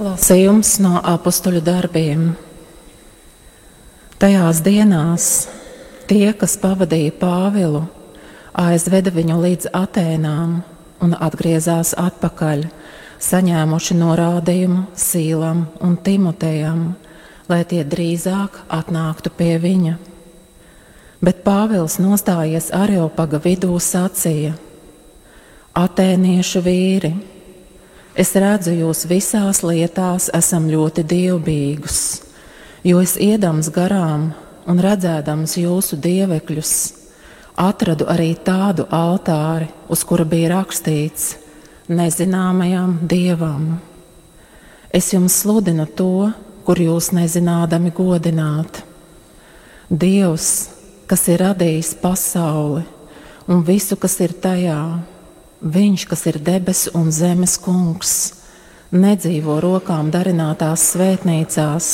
Lasījums no apakstuļu darbiem. Tajās dienās tie, kas pavadīja Pāvilu, aizveda viņu līdz Atēnām un atgriezās atpakaļ, saņēmuši norādījumu Sīlam un Timotejam, lai tie drīzāk atnāktu pie viņa. Bet Pāvils nostājies Areopaga vidū sacīja: Atēniešu vīri! Es redzu, jūs visās lietās esam ļoti dievbijīgus, jo es iedams garām un redzēdams jūsu dievekļus, atradu arī tādu altāri, uz kura bija rakstīts: Nezināmajam dievam. Es jums sludinu to, kur jūs nezinādami godināt. Dievs, kas ir radījis pasauli un visu, kas ir tajā, Viņš, kas ir debesu un zemes kungs, nedzīvo rokām darinātās svētnīcās,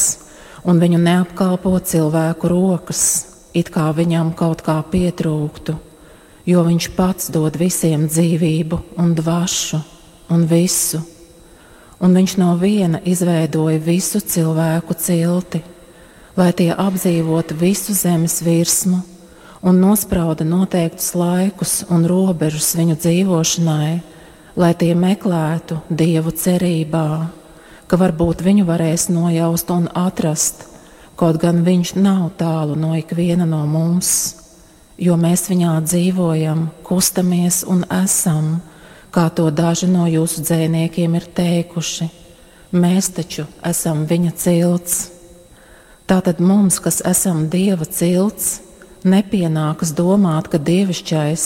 un viņu neapkalpo cilvēku rokas, it kā viņam kaut kā pietrūktu, jo viņš pats dod visiem dzīvību un dvašu un visu. Un viņš no viena izveidoja visu cilvēku cilti, lai tie apdzīvotu visu zemes virsmu un nosprauda noteiktus laikus un robežas viņu dzīvošanai, lai tie meklētu dievu cerībā, ka varbūt viņu varēs nojaust un atrast, kaut gan viņš nav tālu no ikviena no mums, jo mēs viņā dzīvojam, kustamies un esam, kā to daži no jūsu dzēniekiem ir teikuši. Mēs taču esam viņa cilts. Tātad mums, kas esam Dieva cilts, Nepienākas domāt, ka dievišķais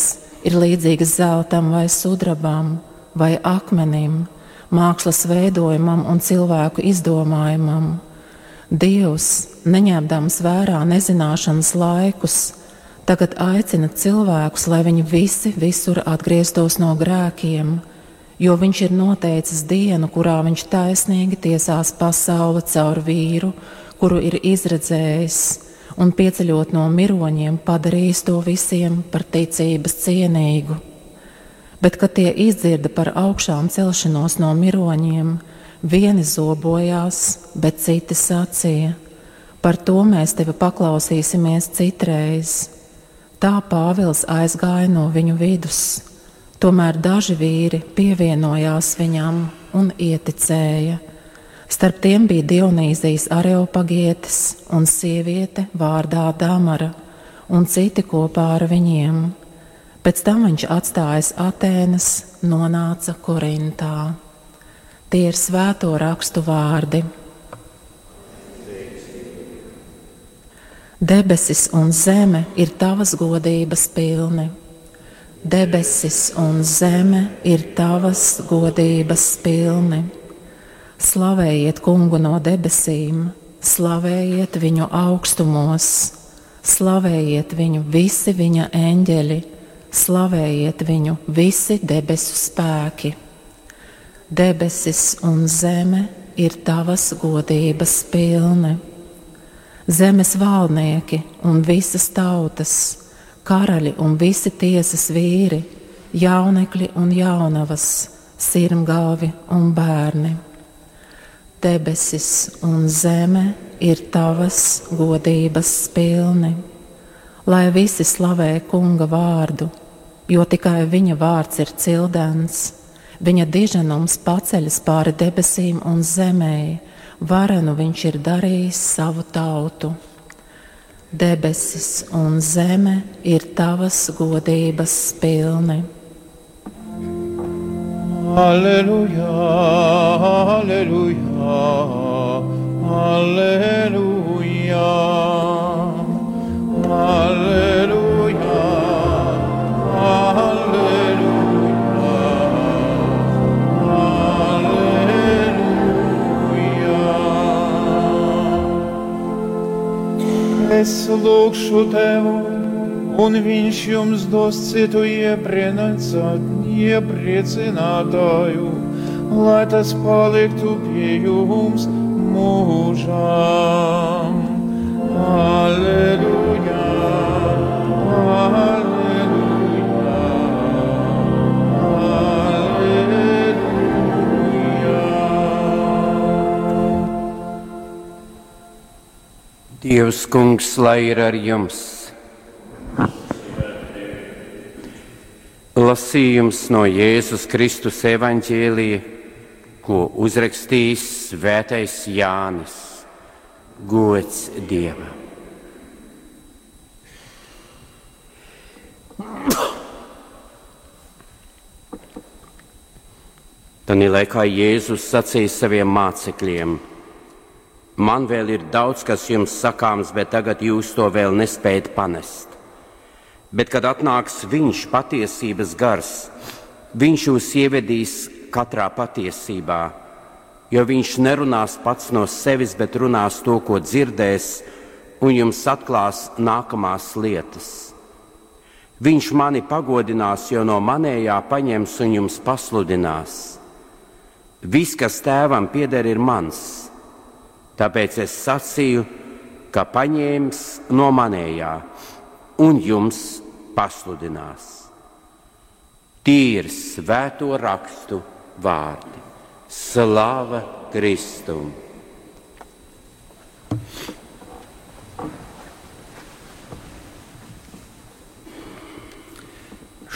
ir līdzīgs zeltam vai sudrabam vai akmenim, mākslas veidojumam un cilvēku izdomājumam. Dievs, neņemdams vērā nezināšanas laikus, tagad aicina cilvēkus, lai viņi visi visur atgrieztos no grēkiem, jo Viņš ir noteicis dienu, kurā Viņš taisnīgi tiesās pasauli caur vīru, kuru ir izredzējis un pieceļot no miroņiem, padarījis to visiem par ticības cienīgu. Bet, kad tie izdzirda par augšām celšanos no miroņiem, vieni zobojās, bet citi sacīja: Par to mēs tevi paklausīsimies citreiz. Tā Pāvils aizgāja no viņu vidus. Tomēr daži vīri pievienojās viņam un ieticēja. Starp tiem bija Dionīzijas areopagietis un sieviete vārdā Damara, un citi kopā ar viņiem. Pēc tam viņš atstājis Atēnas, nonāca Korintā. Tie ir svēto rakstu vārdi. Debesis un zeme ir tavas godības pilni. Debesis un zeme ir tavas godības pilni. Slavējiet kungu no debesīm, slavējiet viņu augstumos, slavējiet viņu visi viņa eņģeļi, slavējiet viņu visi debesu spēki. Debesis un zeme ir tavas godības pilni. Zemes valdnieki un visas tautas, karaļi un visi tiesas vīri, jaunekļi un jaunavas, sirmgalvi un bērni debesis un zeme ir tavas godības pilni. Lai visi slavē kunga vārdu, jo tikai viņa vārds ir cildens, viņa diženums paceļas pāri debesīm un zemē, varenu viņš ir darījis savu tautu. Debesis un zeme ir tavas godības pilni. Aleluya, aleluya, aleluya, aleluya, aleluya, aleluya. Εслούξου Τεύω, ουν βίνσιουμς δώσ' Твое пренацатно. iepriecinātāju, lai tas paliktu pie jums mūžām. Aleluja! Aleluja! Dievs, kungs, lai ir ar jums! Lasījums no Jēzus Kristus evaņģēlija, ko uzrakstījis Svētais Jānis. Gods Dievam! Tad laikā Jēzus sacīja saviem mācekļiem: Man vēl ir daudz, kas jums sakāms, bet tagad jūs to vēl nespējat panest. Bet, kad atnāks Viņš, patiesības gars, Viņš jūs ievedīs katrā patiesībā, jo Viņš nerunās pats no sevis, bet runās to, ko dzirdēs, un jums atklās nākamās lietas. Viņš mani pagodinās, jo no manējā paņems un jums pasludinās. Viss, kas tēvam pieder, ir mans. Tāpēc es sacīju, ka paņēmis no manējā un jums pasludinās. Tie ir svēto rakstu vārdi. Slāva Kristum!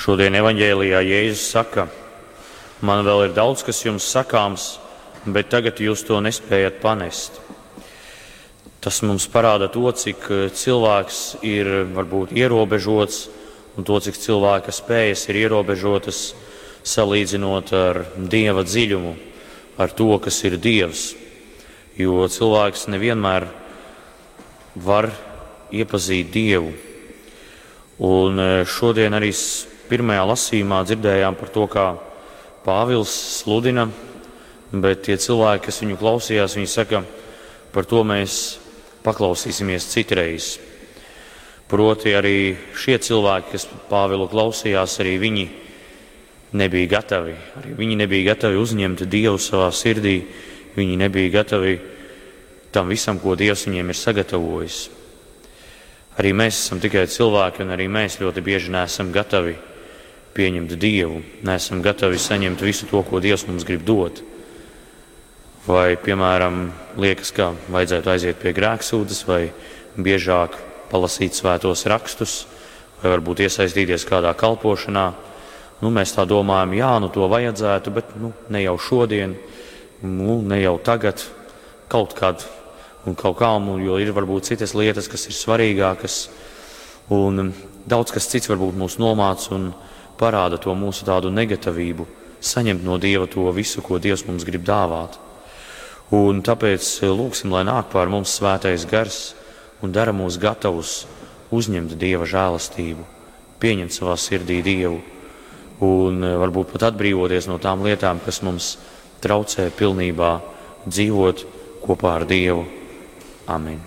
Šodien evanģēlijā Jēzus saka, man vēl ir daudz, kas jums sakāms, bet tagad jūs to nespējat panest. Tas mums parāda to, cik eh, cilvēks ir varbūt ierobežots un to, cik cilvēka spējas ir ierobežotas salīdzinot ar dieva dziļumu, ar to, kas ir dievs. Jo cilvēks nevienmēr var iepazīt dievu. Un eh, šodien arī pirmajā lasījumā dzirdējām par to, kā Pāvils sludina, bet tie cilvēki, kas viņu klausījās, viņi saka, par to mēs paklausīsimies citreiz. Proti arī šie cilvēki, kas Pāvilu klausījās, arī viņi nebija gatavi. Arī viņi nebija gatavi uzņemt Dievu savā sirdī. Viņi nebija gatavi tam visam, ko Dievs viņiem ir sagatavojis. Arī mēs esam tikai cilvēki, un arī mēs ļoti bieži neesam gatavi pieņemt Dievu, neesam gatavi saņemt visu to, ko Dievs mums grib dot. Vai, piemēram, liekas, ka vajadzētu aiziet pie grēksūdzes, vai biežāk palasīt svētos rakstus, vai varbūt iesaistīties kādā kalpošanā. Nu, mēs tā domājam, jā, nu to vajadzētu, bet nu, ne jau šodien, nu, ne jau tagad, kaut kad un kaut kā, un, jo ir varbūt citas lietas, kas ir svarīgākas, un daudz kas cits varbūt mūs nomāca un parāda to mūsu tādu negatīvību, saņemt no Dieva to visu, ko Dievs mums grib dāvāt. Un tāpēc eh, lūgsim, lai nāk pār mums svētais gars un dara mūs gatavus uzņemt Dieva žēlastību, pieņemt savā sirdī Dievu un eh, varbūt pat atbrīvoties no tām lietām, kas mums traucē pilnībā dzīvot kopā ar Dievu. Amen!